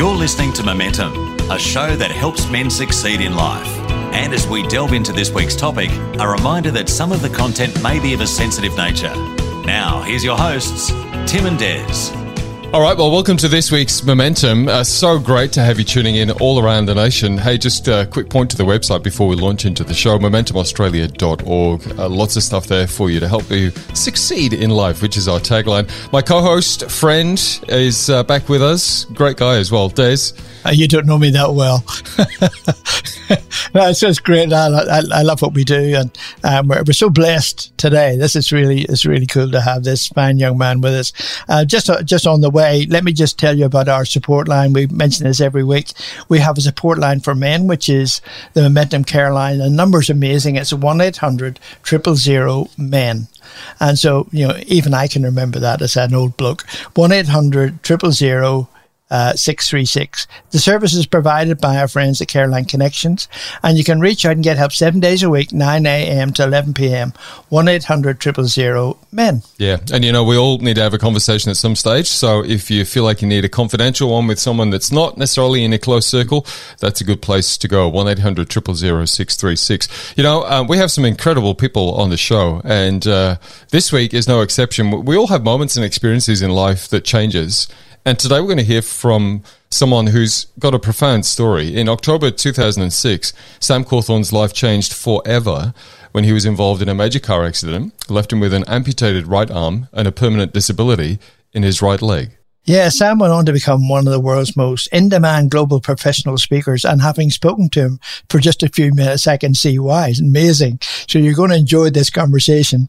You're listening to Momentum, a show that helps men succeed in life. And as we delve into this week's topic, a reminder that some of the content may be of a sensitive nature. Now, here's your hosts, Tim and Des. All right, well, welcome to this week's Momentum. Uh, so great to have you tuning in all around the nation. Hey, just a quick point to the website before we launch into the show momentumaustralia.org. Uh, lots of stuff there for you to help you succeed in life, which is our tagline. My co host, friend, is uh, back with us. Great guy as well, Des. Uh, you don't know me that well. no, it's just great. I, I, I, love what we do, and um, we're, we're, so blessed today. This is really it's really cool to have this fine young man with us. Uh, just uh, just on the way, let me just tell you about our support line. We mention this every week. We have a support line for men, which is the Momentum Care line. The number's amazing. It's one 800 000 men. And so, you know, even I can remember that as an old bloke. 1 800 000 uh, 636. The service is provided by our friends at Caroline Connections, and you can reach out and get help seven days a week, 9 a.m. to 11 p.m. 1 800 000 men. Yeah, and you know, we all need to have a conversation at some stage. So if you feel like you need a confidential one with someone that's not necessarily in a close circle, that's a good place to go. 1 800 000 636. You know, um, we have some incredible people on the show, and uh, this week is no exception. We all have moments and experiences in life that changes and today we're going to hear from someone who's got a profound story. In October 2006, Sam Cawthorn's life changed forever when he was involved in a major car accident, left him with an amputated right arm and a permanent disability in his right leg. Yeah, Sam went on to become one of the world's most in demand global professional speakers. And having spoken to him for just a few minutes, I can see why. It's amazing. So you're going to enjoy this conversation.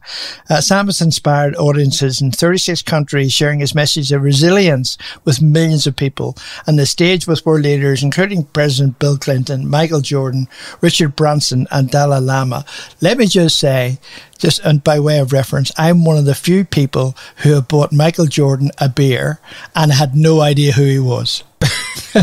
Uh, Sam has inspired audiences in 36 countries, sharing his message of resilience with millions of people. And the stage with world leaders, including President Bill Clinton, Michael Jordan, Richard Branson, and Dalai Lama. Let me just say, just and by way of reference, I'm one of the few people who have bought Michael Jordan a beer and had no idea who he was.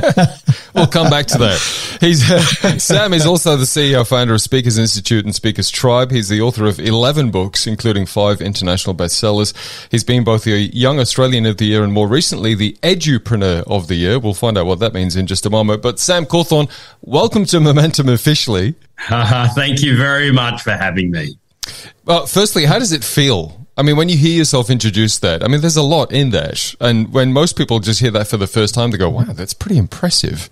we'll come back to that. He's uh, Sam is also the CEO founder of Speakers Institute and Speakers Tribe. He's the author of 11 books, including five international bestsellers. He's been both the Young Australian of the Year and more recently the Edupreneur of the Year. We'll find out what that means in just a moment. But Sam Cawthorn, welcome to Momentum officially. thank you very much for having me. Well, firstly, how does it feel? I mean, when you hear yourself introduce that, I mean, there's a lot in that. And when most people just hear that for the first time, they go, wow, that's pretty impressive.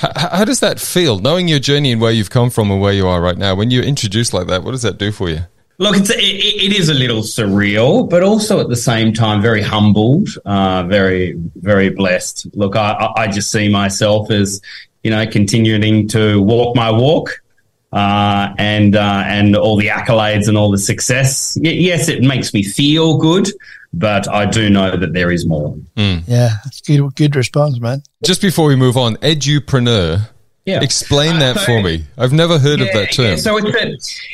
How, how does that feel, knowing your journey and where you've come from and where you are right now? When you're introduced like that, what does that do for you? Look, it's, it, it is a little surreal, but also at the same time very humbled, uh, very very blessed. Look, I, I just see myself as you know continuing to walk my walk, uh, and uh, and all the accolades and all the success. Y- yes, it makes me feel good, but I do know that there is more. Mm. Yeah, it's good. Good response, man. Just before we move on, edupreneur. Yeah. Explain that uh, so, for me. I've never heard yeah, of that term. Yeah. So it's a,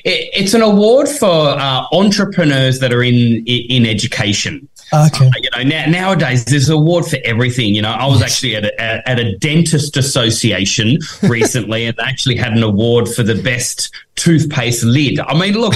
it, it's an award for uh, entrepreneurs that are in in education. Okay. You know, now, nowadays there's an award for everything. You know, I was actually at a, at a dentist association recently, and they actually had an award for the best toothpaste lid. I mean, look,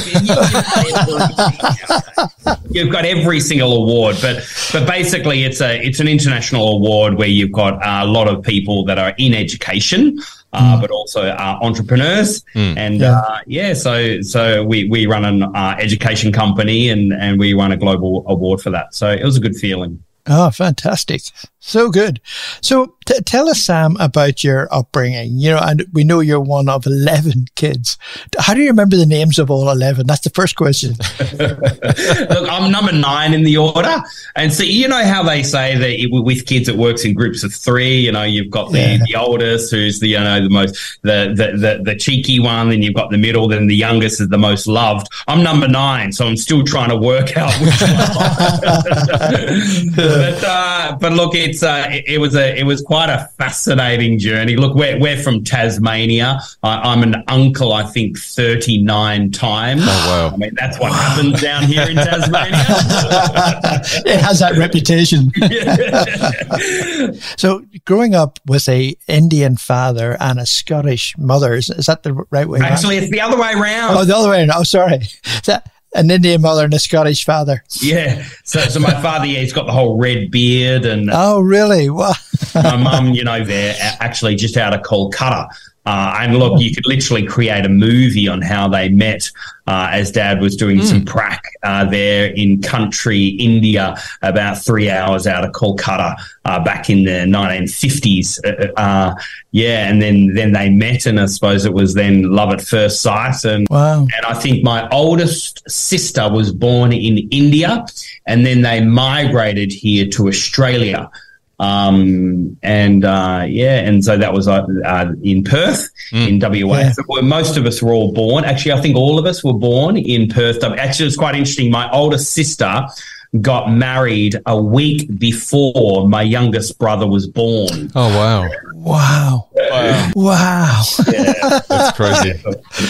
you, have got every single award, but but basically it's a it's an international award where you've got a lot of people that are in education uh, mm. but also uh, entrepreneurs. Mm. And yeah. Uh, yeah. so so we we run an uh, education company and and we won a global award for that. So it was a good feeling. Oh, fantastic. So good. So t- tell us, Sam, about your upbringing. You know, and we know you're one of 11 kids. How do you remember the names of all 11? That's the first question. Look, I'm number nine in the order. And so, you know how they say that it, with kids, it works in groups of three. You know, you've got the, yeah. the oldest, who's the, you know, the most, the, the, the, the cheeky one. Then you've got the middle. Then the youngest is the most loved. I'm number nine. So I'm still trying to work out which one. but uh, but look, it's uh, it, it, was a it was quite a fascinating journey. Look, we're we're from Tasmania. I, am an uncle, I think, thirty nine times. Oh wow! I mean, that's what happens down here in Tasmania. it has that reputation. so, growing up with a Indian father and a Scottish mother is, is that the right way? Actually, around? it's the other way around. Oh, the other way around. Oh, sorry. Is that an Indian mother and a Scottish father. Yeah. So, so my father, yeah, he's got the whole red beard, and oh, really? Wow. my mum, you know, they're actually just out of Kolkata. Uh, and look, you could literally create a movie on how they met uh, as dad was doing mm. some prac uh, there in country India, about three hours out of Kolkata uh, back in the 1950s. Uh, uh, yeah, and then, then they met, and I suppose it was then love at first sight. And, wow. and I think my oldest sister was born in India, and then they migrated here to Australia. Um, and uh, yeah, and so that was uh, uh, in Perth, mm. in WA. Yeah. Where most of us were all born. Actually, I think all of us were born in Perth. Actually, it's quite interesting. My oldest sister got married a week before my youngest brother was born. Oh wow! Wow! Wow! wow. Yeah, that's crazy.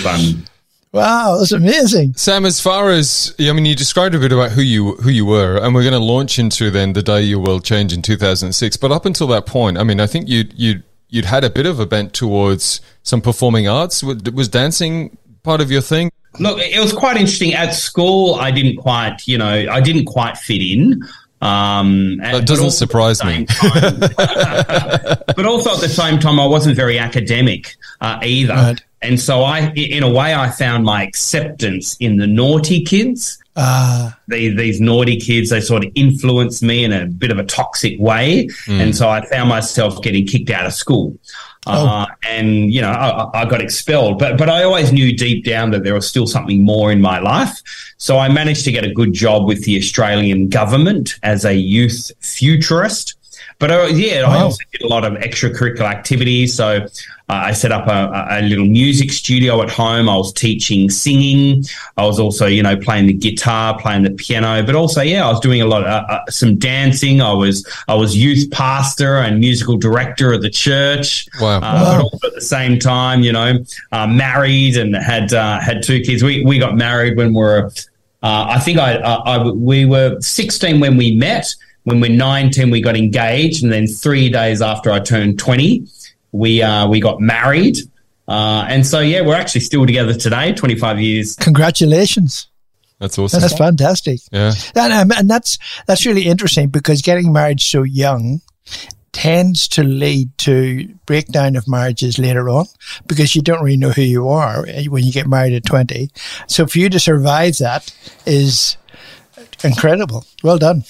fun. Wow, that's amazing, Sam. As far as I mean, you described a bit about who you who you were, and we're going to launch into then the day you will change in two thousand six. But up until that point, I mean, I think you you you'd had a bit of a bent towards some performing arts. Was dancing part of your thing? Look, it was quite interesting at school. I didn't quite, you know, I didn't quite fit in. Um, that doesn't surprise me. but also at the same time, I wasn't very academic uh, either. Right. And so I, in a way, I found my acceptance in the naughty kids. Uh, these, these naughty kids, they sort of influenced me in a bit of a toxic way. Mm. And so I found myself getting kicked out of school. Oh. Uh, and you know, I, I, got expelled, but but I always knew deep down that there was still something more in my life. So I managed to get a good job with the Australian government as a youth futurist. But uh, yeah, wow. I also did a lot of extracurricular activities. So uh, I set up a, a, little music studio at home. I was teaching singing. I was also, you know, playing the guitar, playing the piano, but also, yeah, I was doing a lot of uh, uh, some dancing. I was I was youth pastor and musical director of the church. Wow! Uh, wow. But at the same time, you know, uh, married and had uh, had two kids. We we got married when we were. I think I, I we were 16 when we met. When we're 19, we got engaged, and then three days after I turned 20 we uh, we got married, uh, and so yeah, we're actually still together today, twenty five years. Congratulations. That's awesome. That's fantastic. Yeah, and, um, and that's that's really interesting because getting married so young tends to lead to breakdown of marriages later on because you don't really know who you are when you get married at 20. So for you to survive that is incredible. Well done.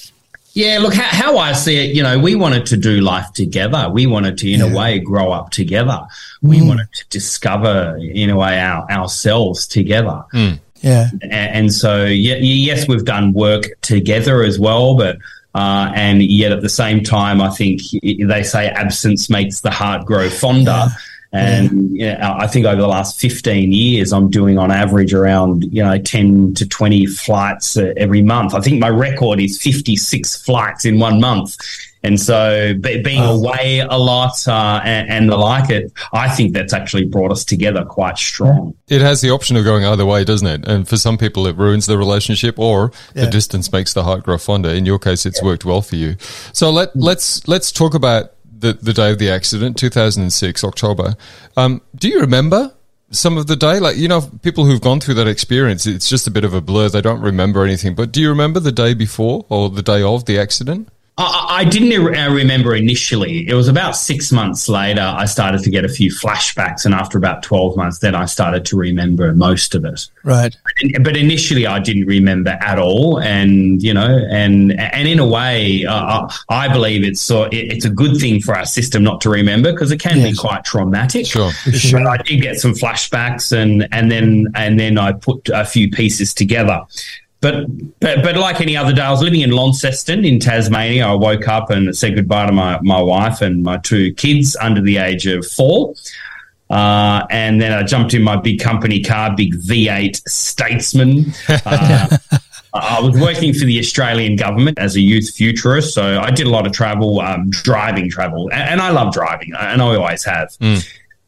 Yeah, look, how, how, I see it, you know, we wanted to do life together. We wanted to, in yeah. a way, grow up together. We mm. wanted to discover, in a way, our, ourselves together. Mm. Yeah. And, and, so, yeah, yes, we've done work together as well, but, uh, and yet at the same time, I think they say absence makes the heart grow fonder. Yeah. And yeah. you know, I think over the last 15 years, I'm doing on average around, you know, 10 to 20 flights uh, every month. I think my record is 56 flights in one month. And so being away a lot uh, and, and, the like, it, I think that's actually brought us together quite strong. It has the option of going either way, doesn't it? And for some people, it ruins the relationship, or yeah. the distance makes the heart grow fonder. In your case, it's yeah. worked well for you. So let let's let's talk about the, the day of the accident, 2006, October. Um, do you remember some of the day? Like, you know, people who've gone through that experience, it's just a bit of a blur. They don't remember anything. But do you remember the day before or the day of the accident? I, I didn't uh, remember initially. It was about six months later, I started to get a few flashbacks. And after about 12 months, then I started to remember most of it. Right. But initially, I didn't remember at all. And, you know, and, and in a way, uh, I believe it's, so, it's a good thing for our system not to remember because it can yes. be quite traumatic. Sure. sure. But I did get some flashbacks and, and then, and then I put a few pieces together. But, but but like any other day, I was living in Launceston in Tasmania. I woke up and said goodbye to my, my wife and my two kids under the age of four. Uh, and then I jumped in my big company car, big V8 Statesman. Uh, I was working for the Australian government as a youth futurist, so I did a lot of travel, um, driving travel, and, and, I love driving, and I always have. Mm.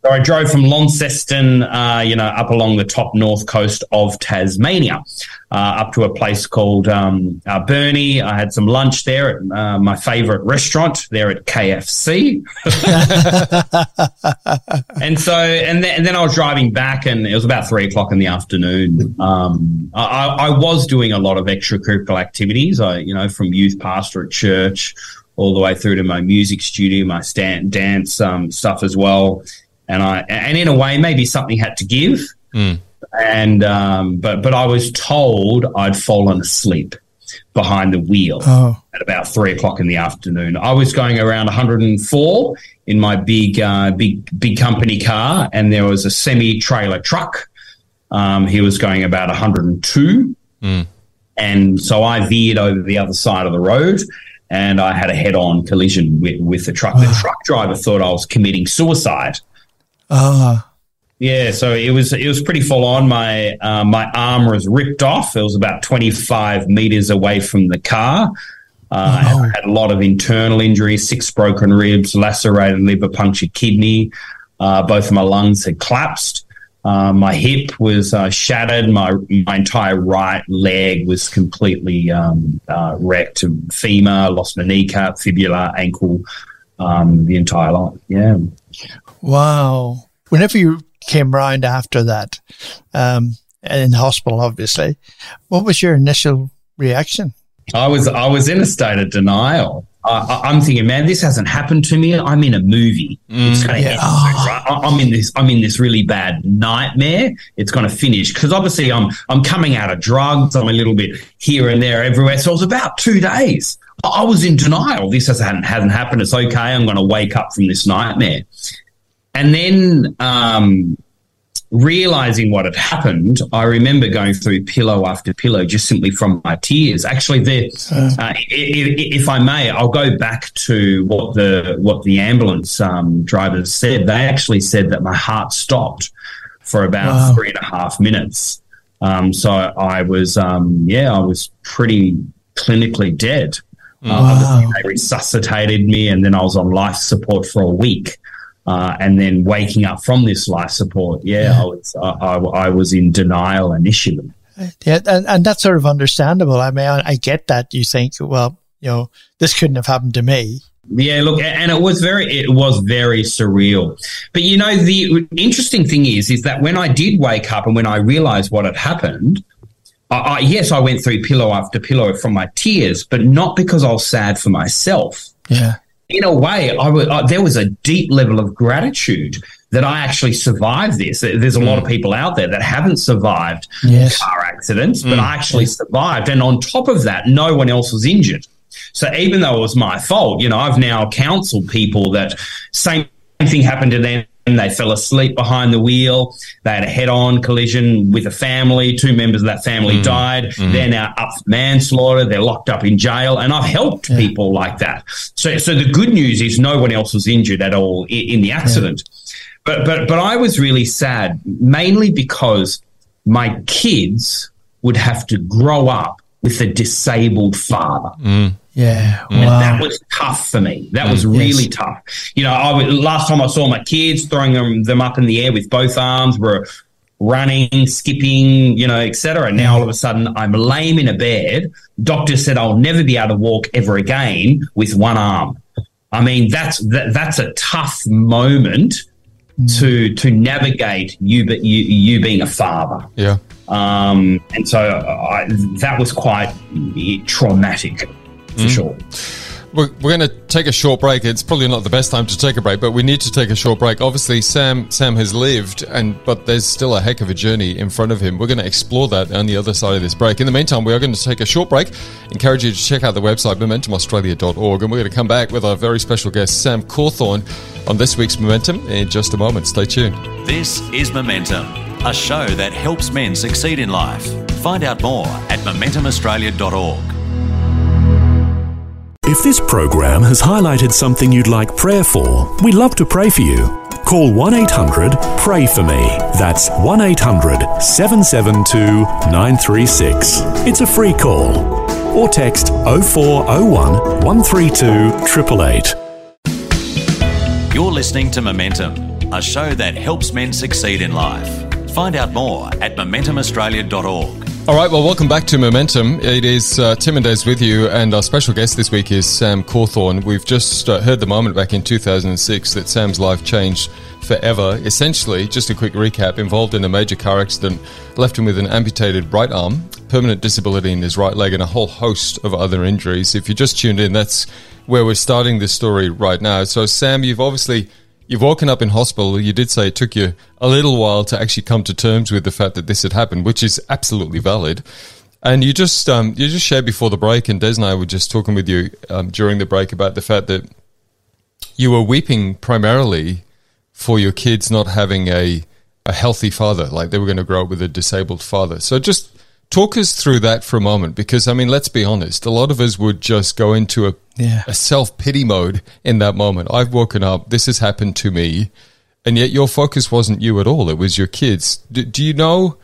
So I drove from Launceston, uh, you know, up along the top north coast of Tasmania, uh, up to a place called um, uh, Burnie. I had some lunch there at uh, my favourite restaurant there at KFC. and so, and then, and then, I was driving back, and it was about three o'clock in the afternoon. Um, I, I was doing a lot of extracurricular activities. I, you know, from youth pastor at church all the way through to my music studio, my stand, dance um, stuff as well and I and in a way maybe something had to give. Mm. And um, but but I was told I'd fallen asleep behind the wheel oh. at about three o'clock in the afternoon. I was going around 104 in my big uh, big big company car, and there was a semi trailer truck. Um, he was going about 102. Mm. And so I veered over the other side of the road and I had a head on collision with, with the truck. The truck driver thought I was committing suicide. Ah. Yeah, so it was it was pretty full on. My uh, my arm was ripped off. It was about twenty five meters away from the car. Uh, oh. I had a lot of internal injuries, six broken ribs, lacerated liver, punctured kidney. Uh, both of my lungs had collapsed. Uh, my hip was uh, shattered. My my entire right leg was completely um, uh, wrecked. Femur, lost my kneecap, fibula, ankle, um, the entire lot. Yeah. Wow. Whenever you came round after that, um, in hospital, obviously, what was your initial reaction? I was I was in a state of denial. I, am thinking, man, this hasn't happened to me. I'm in a movie. Mm, it's going to yeah. oh. right? I'm in this. I'm in this really bad nightmare. It's going to finish because obviously I'm I'm coming out of drugs. I'm a little bit here and there, everywhere. So it was about two days. I was in denial. This hasn't hasn't happened. It's okay. I'm going to wake up from this nightmare. And then um, realizing what had happened, I remember going through pillow after pillow just simply from my tears. Actually, there, uh, if, if, I may, I'll go back to what the what the ambulance um, drivers said. They actually said that my heart stopped for about wow. three and a half minutes. Um, so I was, um, yeah, I was pretty clinically dead. Uh, wow. Uh, they resuscitated me, and then I was on life support for a week uh, and then waking up from this life support, yeah, yeah. I, was, I, I, was in denial initially. Yeah, and, and that's sort of understandable. I mean, I, I get that you think, well, you know, this couldn't have happened to me. Yeah, look, and it was very, it was very surreal. But you know, the interesting thing is, is that when I did wake up and when I realized what had happened, I, I, yes, I went through pillow after pillow from my tears, but not because I was sad for myself. Yeah in a way, I, w- I there was a deep level of gratitude that I actually survived this. There's a lot of mm. people out there that haven't survived yes. car accidents, but mm. I actually survived. And on top of that, no one else was injured. So even though it was my fault, you know, I've now counseled people that same thing happened to them they fell asleep behind the wheel. They had a head-on collision with a family. Two members of that family mm. died. Mm-hmm. They're now up for manslaughter. They're locked up in jail, and I've helped yeah. people like that. So, so the good news is no one else was injured at all in, in the accident. Yeah. But, but, but I was really sad, mainly because my kids would have to grow up with a disabled father. Mm. Yeah, wow. and that was tough for me. That was mm, really yes. tough. You know, I last time I saw my kids throwing them, them up in the air with both arms were running, skipping, you know, etc. And now all of a sudden I'm lame in a bed. Doctor said I'll never be able to walk ever again with one arm. I mean, that's that, that's a tough moment mm. to to navigate you, but you you being a father. Yeah. Um, and so I, that was quite traumatic for mm. sure. We're, we're going to take a short break. It's probably not the best time to take a break, but we need to take a short break. Obviously, Sam Sam has lived, and but there's still a heck of a journey in front of him. We're going to explore that on the other side of this break. In the meantime, we are going to take a short break. Encourage you to check out the website momentumaustralia.org, and we're going to come back with our very special guest Sam Cawthorn on this week's Momentum in just a moment. Stay tuned. This is Momentum, a show that helps men succeed in life. Find out more at momentumaustralia.org. If this program has highlighted something you'd like prayer for, we'd love to pray for you. call 1 800 Pray For Me. That's 1 800 772 936. It's a free call. Or text 0401 132 888. You're listening to Momentum, a show that helps men succeed in life. Find out more at momentumaustralia.org. All right, well, welcome back to Momentum. It is uh, Tim and Des with you, and our special guest this week is Sam Cawthorn. We've just uh, heard the moment back in 2006 that Sam's life changed forever. Essentially, just a quick recap involved in a major car accident, left him with an amputated right arm, permanent disability in his right leg, and a whole host of other injuries. If you just tuned in, that's where we're starting this story right now. So, Sam, you've obviously You've woken up in hospital. You did say it took you a little while to actually come to terms with the fact that this had happened, which is absolutely valid. And you just um, you just shared before the break, and Des and I were just talking with you um, during the break about the fact that you were weeping primarily for your kids not having a a healthy father, like they were going to grow up with a disabled father. So just talk us through that for a moment, because I mean, let's be honest, a lot of us would just go into a Yeah. a self pity mode in that moment. I've woken up, this has happened to me, and yet your focus wasn't you at all. It was your kids. Do, do you know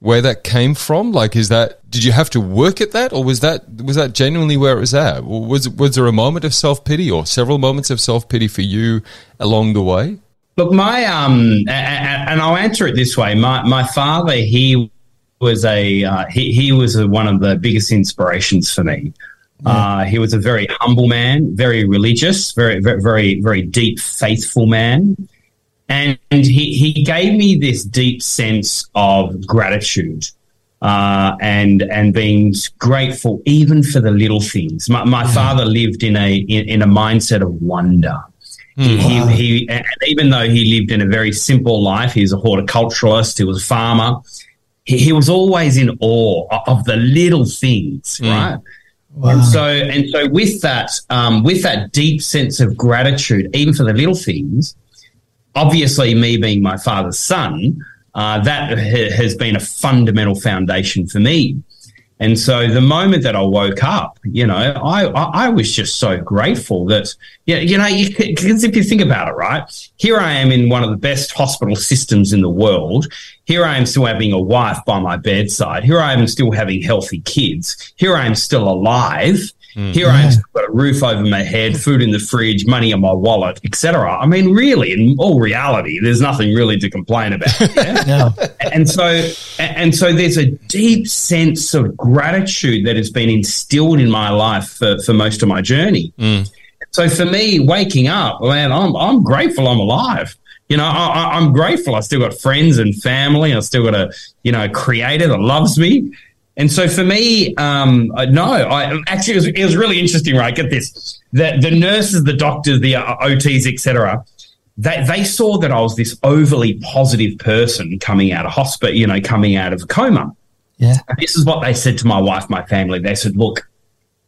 where that came from? Like, is that did you have to work at that, or was that was that genuinely where it was at? Was was there a moment of self pity, or several moments of self pity for you along the way? Look, my um, a- a- and I'll answer it this way. My my father, he was a uh, he he was a, one of the biggest inspirations for me. Uh, he was a very humble man, very religious, very very very, very deep, faithful man, and he he gave me this deep sense of gratitude. Uh, and and being grateful even for the little things. My, my father lived in a in, in a mindset of wonder. He, he, he, and even though he lived in a very simple life, he was a horticulturalist, he was a farmer. He, he was always in awe of the little things, right? And so, and so, with that, um, with that deep sense of gratitude, even for the little things, obviously, me being my father's son, uh, that ha- has been a fundamental foundation for me. And so the moment that I woke up, you know, I, I, I was just so grateful that, yeah, you know, because if you think about it, right, here I am in one of the best hospital systems in the world. Here I am still having a wife by my bedside. Here I am still having healthy kids. Here I am still alive. Here I am, still got a roof over my head, food in the fridge, money in my wallet, etc. I mean, really, in all reality, there's nothing really to complain about. Yeah? No. and so and so there's a deep sense of gratitude that has been instilled in my life for, for most of my journey. Mm. So for me, waking up, man, I'm I'm grateful I'm alive. You know, I, I- I'm grateful. I still got friends and family. I still got a you know creator that loves me. And so for me, um, no, I actually it was, it was really interesting. Right, get this: the the nurses, the doctors, the uh, OTs, etc they, they saw that I was this overly positive person coming out of hospital, you know, coming out of a coma. Yeah. And this is what they said to my wife, my family. They said, look,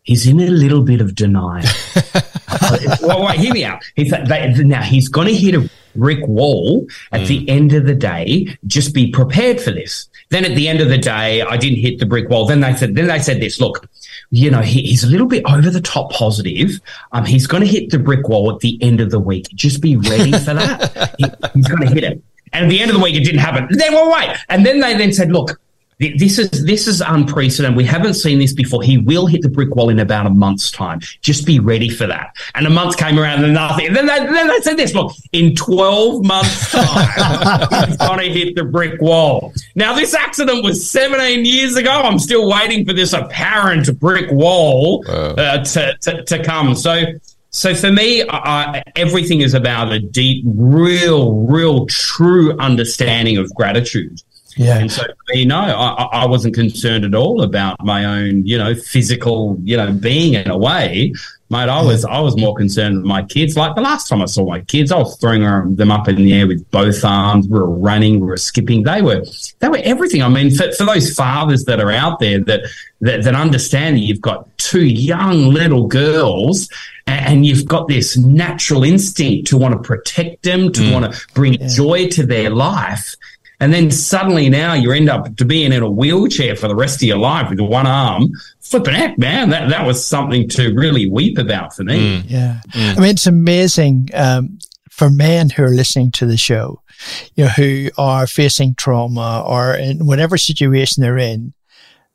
he's in a little bit of denial. well, wait, hear me out. He said, they, now he's going to hit a brick wall at the end of the day. Just be prepared for this. Then at the end of the day, I didn't hit the brick wall. Then they said, then they said this, look, you know, he, he's a little bit over the top positive. Um, he's going to hit the brick wall at the end of the week. Just be ready for that. he, he's going to hit it. And at the end of the week, it didn't happen. Then, well, wait. And then they then said, look, this is this is unprecedented. We haven't seen this before. He will hit the brick wall in about a month's time. Just be ready for that. And a month came around and nothing. And then they, then they said this: Look, in twelve months' time, he's going to hit the brick wall. Now, this accident was seventeen years ago. I'm still waiting for this apparent brick wall uh, to, to to come. So. So for me, I, everything is about a deep, real, real, true understanding of gratitude. Yeah. And so, for me, no, I, I wasn't concerned at all about my own, you know, physical, you know, being in a way. Mate, I was I was more concerned with my kids. Like the last time I saw my kids, I was throwing them up in the air with both arms. We were running, we were skipping. They were they were everything. I mean, for, for those fathers that are out there that, that that understand that you've got two young little girls and you've got this natural instinct to want to protect them, to mm. want to bring joy to their life. And then suddenly now you end up to being in a wheelchair for the rest of your life with one arm. Flipping heck, man, that, that was something to really weep about for me. Yeah. I mean, it's amazing. Um, for men who are listening to the show, you know, who are facing trauma or in whatever situation they're in,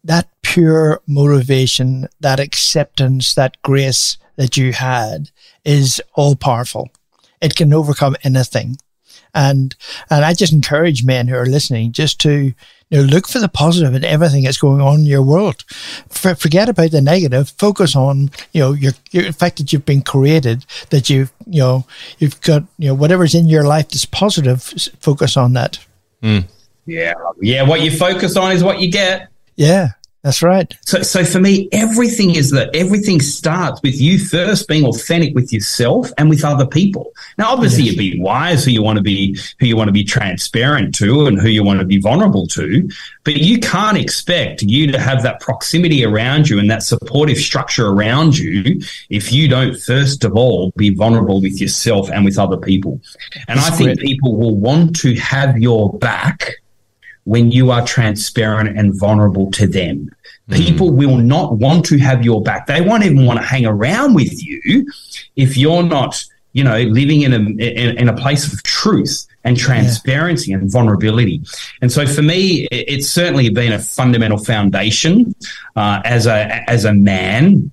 that pure motivation, that acceptance, that grace that you had is all powerful. It can overcome anything. And, and I just encourage men who are listening just to, you know, look for the positive in everything that's going on in your world. For, forget about the negative. Focus on, you know, your, your, the fact that you've been created, that you've, you know, you've got, you know, whatever's in your life that's positive, focus on that. Mm. Yeah. Yeah. What you focus on is what you get. Yeah. That's right. So, so for me, everything is that everything starts with you first being authentic with yourself and with other people. Now, obviously, yes. you be wise who you want to be, who you want to be transparent to, and who you want to be vulnerable to. But you can't expect you to have that proximity around you and that supportive structure around you if you don't first of all be vulnerable with yourself and with other people. And That's I think great. people will want to have your back when you are transparent and vulnerable to them. Mm. People will not want to have your back. They won't even want to hang around with you if you're not, you know, living in a in, in a place of truth and transparency yeah. and vulnerability. And so for me, it, it's certainly been a fundamental foundation uh, as a as a man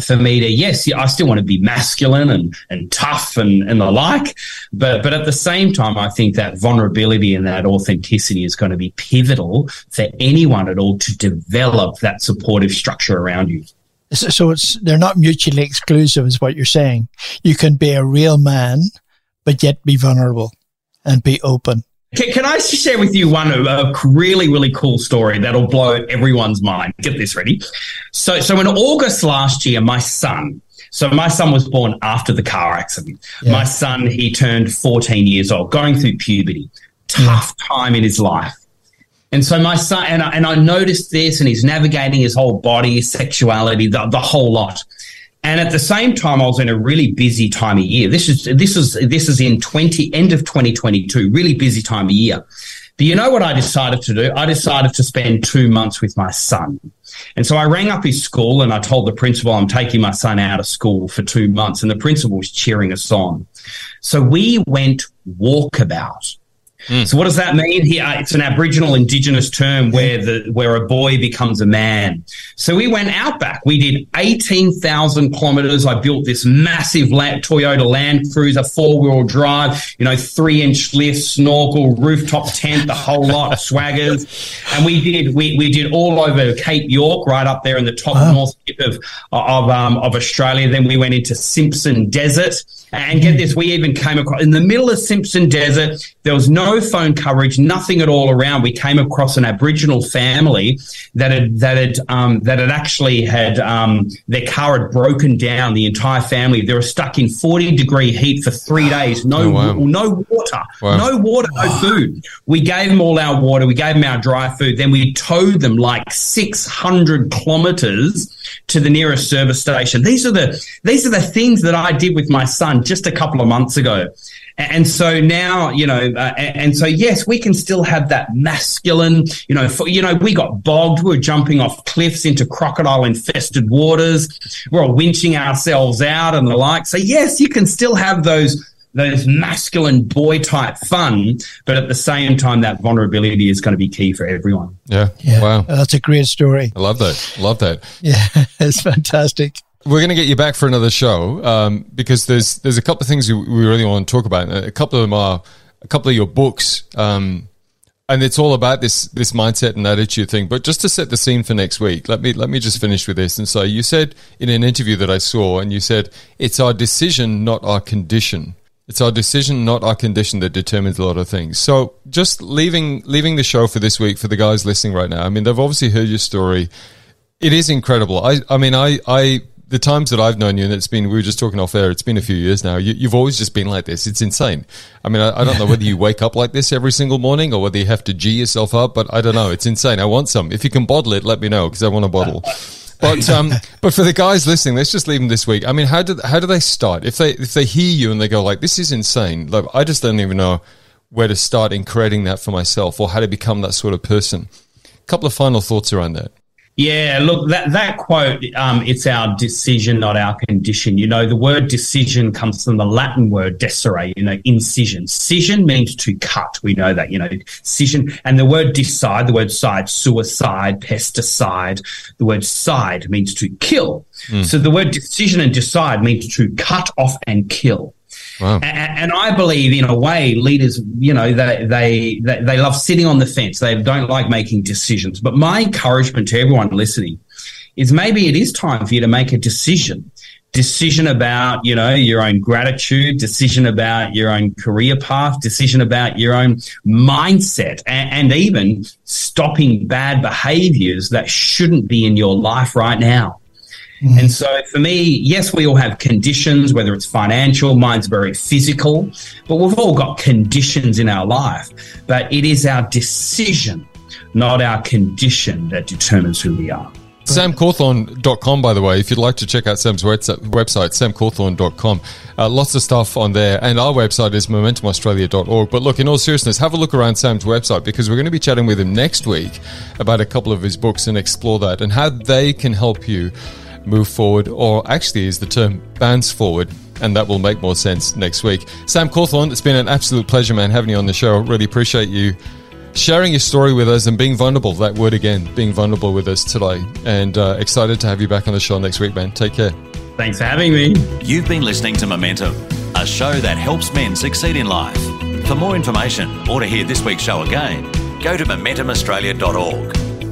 for me to yes, I still want to be masculine and and tough and and the like, but but at the same time, I think that vulnerability and that authenticity is going to be pivotal for anyone at all to develop that supportive structure around you. So it's they're not mutually exclusive, is what you're saying. You can be a real man, but yet be vulnerable and be open. Can, can, I share with you one a really really cool story that'll blow everyone's mind? Get this ready. So so in August last year, my son. So my son was born after the car accident. Yeah. My son he turned 14 years old, going through puberty. Tough yeah. time in his life. And so my son, and I, and I noticed this, and he's navigating his whole body, sexuality, the, the whole lot. And at the same time, I was in a really busy time of year. This is this is this is in twenty end of twenty twenty two, really busy time of year. But you know what I decided to do? I decided to spend two months with my son. And so I rang up his school and I told the principal I'm taking my son out of school for two months. And the principal was cheering us on. So we went walkabout. Mm. So what does that mean? Here, it's an Aboriginal Indigenous term where the where a boy becomes a man. So we went outback. We did eighteen thousand kilometers. I built this massive Toyota Land Cruiser, four wheel drive. You know, three inch lift, snorkel, rooftop tent, the whole lot, swaggers. And we did we we did all over Cape York, right up there in the top wow. north tip of of um, of Australia. Then we went into Simpson Desert. And get this, we even came across in the middle of Simpson Desert. There was no phone coverage, nothing at all around. We came across an Aboriginal family that had that had um, that had actually had um, their car had broken down. The entire family they were stuck in forty degree heat for three days. No, oh, wow. no water, wow. no water, no food. We gave them all our water. We gave them our dry food. Then we towed them like six hundred kilometers to the nearest service station. These are the these are the things that I did with my son just a couple of months ago. And so now, you know, uh, and so yes, we can still have that masculine, you know, for, you know, we got bogged. We were jumping off cliffs into crocodile infested waters. We're all winching ourselves out and the like. So yes, you can still have those those masculine boy type fun, but at the same time, that vulnerability is going to be key for everyone. Yeah. yeah. Wow. That's a great story. I love that. Love that. Yeah. It's fantastic. We're going to get you back for another show um, because there's there's a couple of things we really want to talk about. A couple of them are a couple of your books, um, and it's all about this this mindset and attitude thing. But just to set the scene for next week, let me let me just finish with this. And so you said in an interview that I saw, and you said it's our decision, not our condition. It's our decision, not our condition, that determines a lot of things. So, just leaving leaving the show for this week for the guys listening right now. I mean, they've obviously heard your story. It is incredible. I I mean, I I the times that I've known you, and it's been we were just talking off air. It's been a few years now. You, have always just been like this. It's insane. I mean, I, I don't know whether you wake up like this every single morning or whether you have to g yourself up, but I don't know. It's insane. I want some. If you can bottle it, let me know because I want a bottle. But um, but for the guys listening, let's just leave them this week. I mean, how do how do they start if they if they hear you and they go like, "This is insane." Like, I just don't even know where to start in creating that for myself or how to become that sort of person. A couple of final thoughts around that. Yeah, look, that, that quote, um, it's our decision, not our condition. You know, the word decision comes from the Latin word desere, you know, incision. Cision means to cut. We know that, you know, cision. And the word decide, the word side, suicide, pesticide, the word side means to kill. Mm. So the word decision and decide means to cut off and kill. Wow. And, I believe, in a way, leaders, you know, they, they, they they love sitting on the fence. They don't like making decisions. But my encouragement to everyone listening is maybe it is time for you to make a decision. Decision about, you know, your own gratitude, decision about your own career path, decision about your own mindset, and, and even stopping bad behaviors that shouldn't be in your life right now. Mm-hmm. And so for me, yes, we all have conditions, whether it's financial, mine's very physical, but we've all got conditions in our life. But it is our decision, not our condition, that determines who we are. SamCawthorn.com, by the way, if you'd like to check out Sam's website, samcawthorn.com. Uh, lots of stuff on there. And our website is momentumaustralia.org. But look, in all seriousness, have a look around Sam's website because we're going to be chatting with him next week about a couple of his books and explore that and how they can help you move forward, or actually is the term bounce forward, and that will make more sense next week. Sam Cawthorn, it's been an absolute pleasure, man, having you on the show. Really appreciate you sharing your story with us and being vulnerable. That word again, being vulnerable with us today. And uh, excited to have you back on the show next week, man. Take care. Thanks for having me. You've been listening to Momentum, a show that helps men succeed in life. For more information or to hear this week's show again, go to momentumaustralia.org.